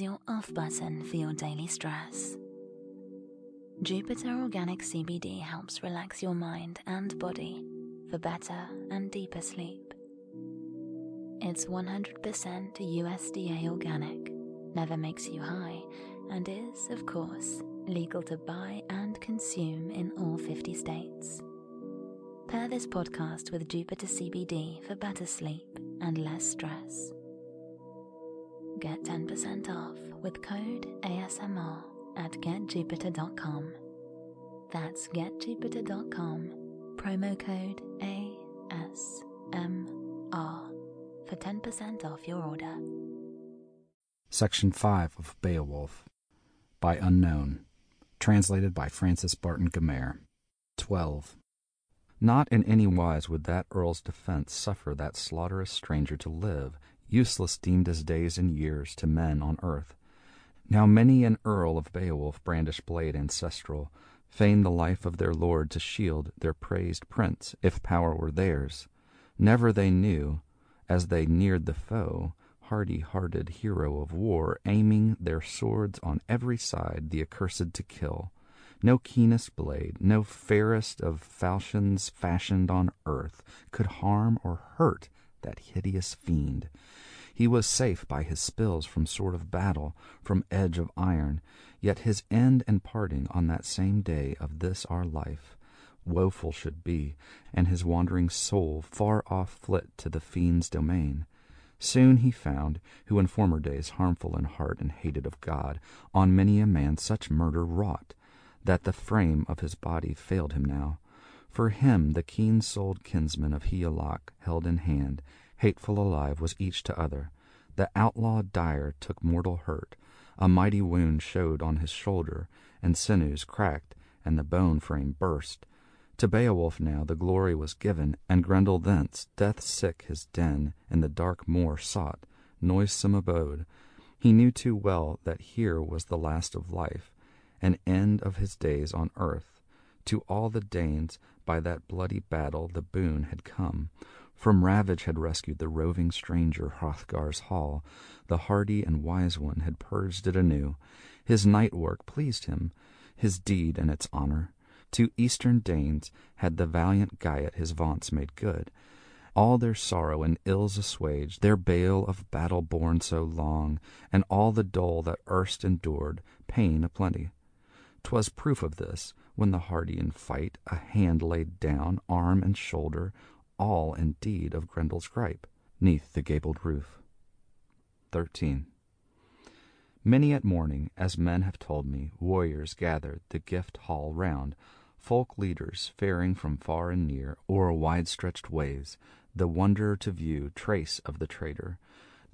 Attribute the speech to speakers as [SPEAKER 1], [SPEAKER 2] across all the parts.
[SPEAKER 1] Your off button for your daily stress. Jupiter Organic CBD helps relax your mind and body for better and deeper sleep. It's 100% USDA organic, never makes you high, and is, of course, legal to buy and consume in all 50 states. Pair this podcast with Jupiter CBD for better sleep and less stress. Get 10% off with code ASMR at getjupiter.com. That's getjupiter.com, promo code ASMR for 10% off your order.
[SPEAKER 2] Section 5 of Beowulf by Unknown, translated by Francis Barton Gummere. 12. Not in any wise would that earl's defence suffer that slaughterous stranger to live, useless deemed as days and years to men on earth. Now many an earl of Beowulf brandish blade ancestral, fain the life of their lord to shield their praised prince, if power were theirs. Never they knew, as they neared the foe, hardy-hearted hero of war, aiming their swords on every side the accursed to kill. No keenest blade, no fairest of falchions fashioned on earth, could harm or hurt that hideous fiend. He was safe by his spills from sword of battle, from edge of iron, yet his end and parting on that same day of this our life woeful should be, and his wandering soul far off flit to the fiend's domain. Soon he found, who in former days harmful in heart and hated of God, on many a man such murder wrought, that the frame of his body failed him now. For him the keen-souled kinsman of Higelac held in hand, hateful alive was each to other. The outlaw dire took mortal hurt, a mighty wound showed on his shoulder, and sinews cracked, and the bone frame burst. To Beowulf now the glory was given, and Grendel thence, death sick his den in the dark moor sought, noisome abode. He knew too well that here was the last of life, an end of his days on earth. To all the Danes by that bloody battle the boon had come. From ravage had rescued the roving stranger Hrothgar's hall. The hardy and wise one had purged it anew. His night work pleased him, his deed and its honor. To eastern Danes had the valiant Geat his vaunts made good. All their sorrow and ills assuaged, their bale of battle borne so long, and all the dole that erst endured, pain aplenty. 'Twas proof of this, when the hardy in fight a hand laid down, arm and shoulder, all indeed of Grendel's gripe, neath the gabled roof. 13. Many at morning, as men have told me, warriors gathered the gift hall round, folk leaders faring from far and near, o'er wide-stretched ways, the wonder to view trace of the traitor.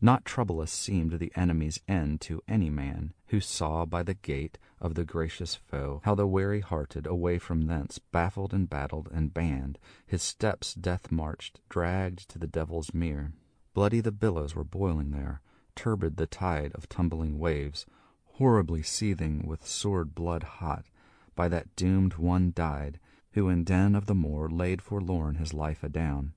[SPEAKER 2] Not troublous seemed the enemy's end to any man, who saw by the gait of the gracious foe how the weary hearted away from thence, baffled and battled and banned, his steps death marched, dragged to the devil's mere. Bloody the billows were boiling there, turbid the tide of tumbling waves, horribly seething with sword blood hot. By that doomed one died, who in den of the moor laid forlorn his life adown.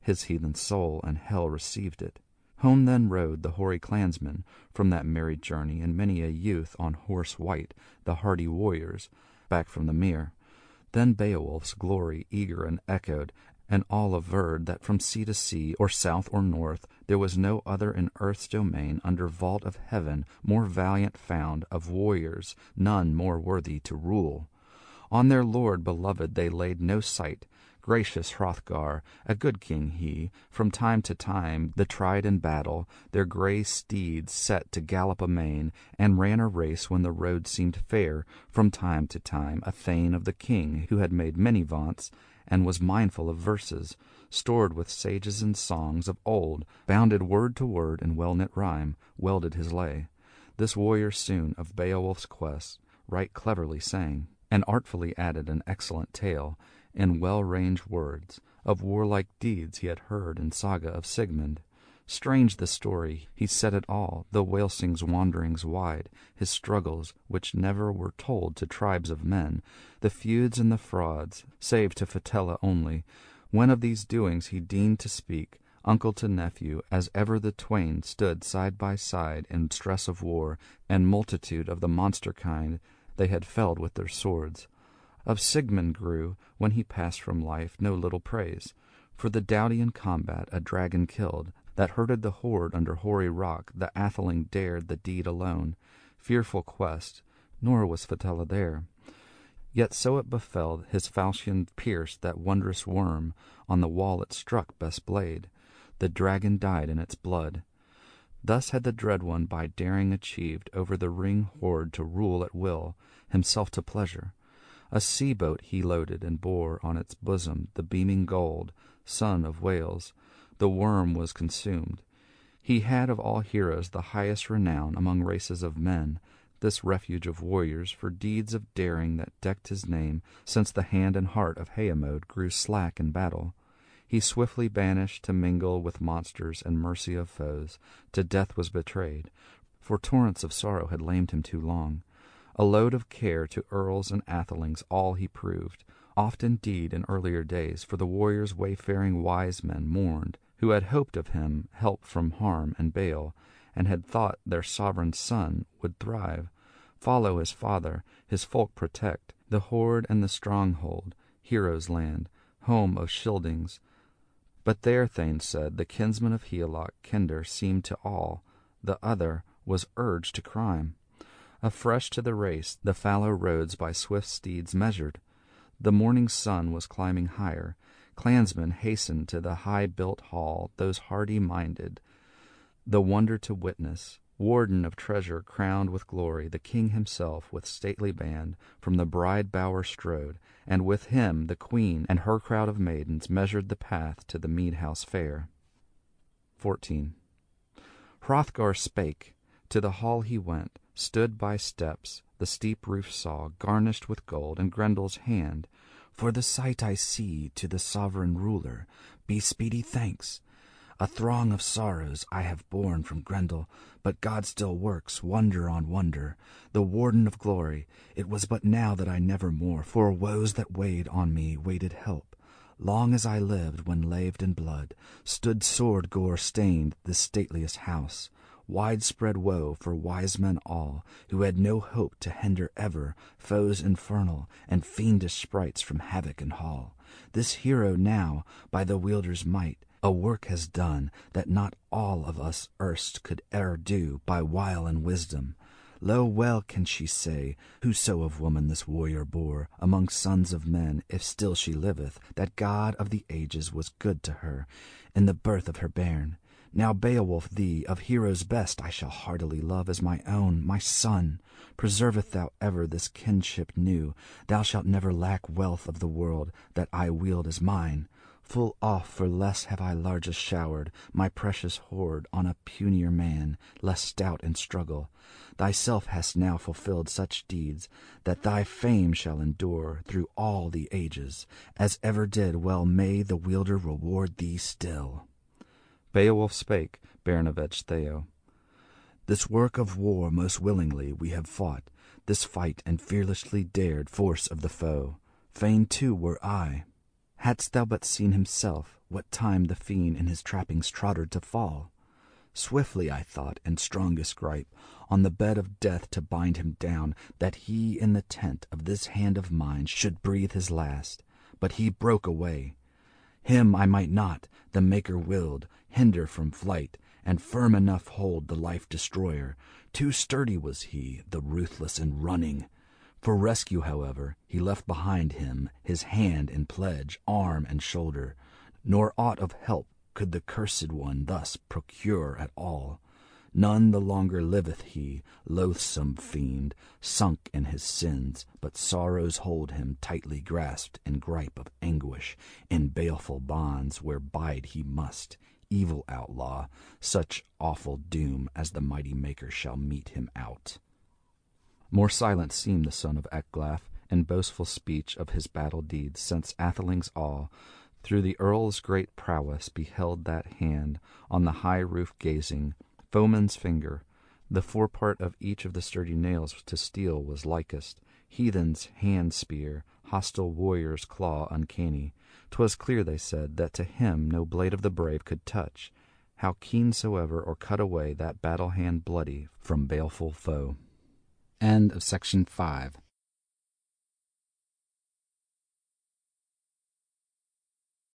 [SPEAKER 2] His heathen soul and hell received it. Home then rode the hoary clansmen from that merry journey, and many a youth on horse white, the hardy warriors, back from the mere. Then Beowulf's glory eager and echoed, and all averred that from sea to sea, or south or north, there was no other in earth's domain under vault of heaven more valiant found of warriors, none more worthy to rule. On their lord beloved they laid no sight, gracious Hrothgar, a good king he, from time to time the tried in battle, their grey steeds set to gallop amain, and ran a race when the road seemed fair, from time to time a thane of the king, who had made many vaunts, and was mindful of verses, stored with sages and songs of old, bounded word to word in well-knit rhyme, welded his lay. This warrior soon of Beowulf's quest right cleverly sang, and artfully added an excellent tale, in well-ranged words, of warlike deeds he had heard in saga of Sigmund. Strange the story, he said it all, the Wælsing's wanderings wide, his struggles, which never were told to tribes of men, the feuds and the frauds, save to Fitela only. When of these doings he deigned to speak, uncle to nephew, as ever the twain stood side by side in stress of war and multitude of the monster kind they had felled with their swords. Of Sigmund grew, when he passed from life, no little praise, for the doughty in combat a dragon killed, that herded the horde under hoary rock, the atheling dared the deed alone. Fearful quest, nor was Fitela there. Yet so it befell, his falchion pierced that wondrous worm, on the wall it struck best blade. The dragon died in its blood. Thus had the dread one by daring achieved over the ring horde to rule at will, himself to pleasure. A sea boat he loaded and bore on its bosom the beaming gold, son of Wæls. The worm was consumed. He had of all heroes the highest renown among races of men, this refuge of warriors, for deeds of daring that decked his name, since the hand and heart of Heremod grew slack in battle. He swiftly banished to mingle with monsters and mercy of foes, to death was betrayed, for torrents of sorrow had lamed him too long. A load of care to earls and athelings all he proved, oft indeed in earlier days, for the warriors wayfaring wise men mourned, who had hoped of him help from harm and bale, and had thought their sovereign son would thrive, follow his father, his folk protect, the hoard and the stronghold, heroes' land, home of Scyldings. But there, Thane said, the kinsman of Higelac, Kinder, seemed to all, the other was urged to crime. Afresh to the race, the fallow roads by swift steeds measured. The morning sun was climbing higher. Clansmen hastened to the high built hall, those hardy minded, the wonder to witness. Warden of treasure crowned with glory, the king himself with stately band from the bride bower strode, and with him the queen and her crowd of maidens measured the path to the mead house fair. 14. Hrothgar spake. To the hall he went, stood by steps, the steep roof saw, garnished with gold, and Grendel's hand. For the sight I see to the sovereign ruler be speedy thanks. A throng of sorrows I have borne from Grendel, but God still works wonder on wonder. The warden of glory, it was but now that I never more for woes that weighed on me waited help. Long as I lived when laved in blood, stood sword gore stained this stateliest house widespread woe for wise men all, who had no hope to hinder ever foes infernal and fiendish sprites from havoc and hall. This hero now, by the wielder's might, a work has done that not all of us erst could e'er do by wile and wisdom. Lo well can she say, whoso of woman this warrior bore among sons of men, if still she liveth, that God of the ages was good to her in the birth of her bairn. Now, Beowulf, thee, of heroes best, I shall heartily love as my own, my son. Preserveth thou ever this kinship new, thou shalt never lack wealth of the world that I wield as mine. Full oft for less have I largest showered my precious hoard on a punier man, less stout in struggle. Thyself hast now fulfilled such deeds that thy fame shall endure through all the ages. As ever did, well may the wielder reward thee still. Beowulf spake, Bairn of Ecgtheow.
[SPEAKER 3] This work of war most willingly we have fought, this fight and fearlessly dared force of the foe. Fain too were I. Hadst thou but seen himself, what time the fiend in his trappings trotted to fall. Swiftly I thought, in strongest gripe, on the bed of death to bind him down, that he in the tent of this hand of mine should breathe his last. But he broke away. Him I might not, the Maker willed, hinder from flight, and firm enough hold the life destroyer. Too sturdy was he, the ruthless in running. For rescue, however, he left behind him his hand in pledge, arm and shoulder, nor aught of help could the cursed one thus procure at all. None the longer liveth he, loathsome fiend, sunk in his sins, but sorrows hold him tightly grasped in gripe of anguish, in baleful bonds where bide he must, evil outlaw, such awful doom as the mighty Maker shall mete him out.
[SPEAKER 2] More silent seemed the son of Ecglaf in boastful speech of his battle deeds, since Atheling's awe through the earl's great prowess beheld that hand on the high roof gazing, foeman's finger. The forepart of each of the sturdy nails to steel was likest, heathen's hand spear, hostile warrior's claw uncanny. 'Twas clear, they said, that to him no blade of the brave could touch, how keen soever, or cut away that battle hand bloody from baleful foe. End of section five.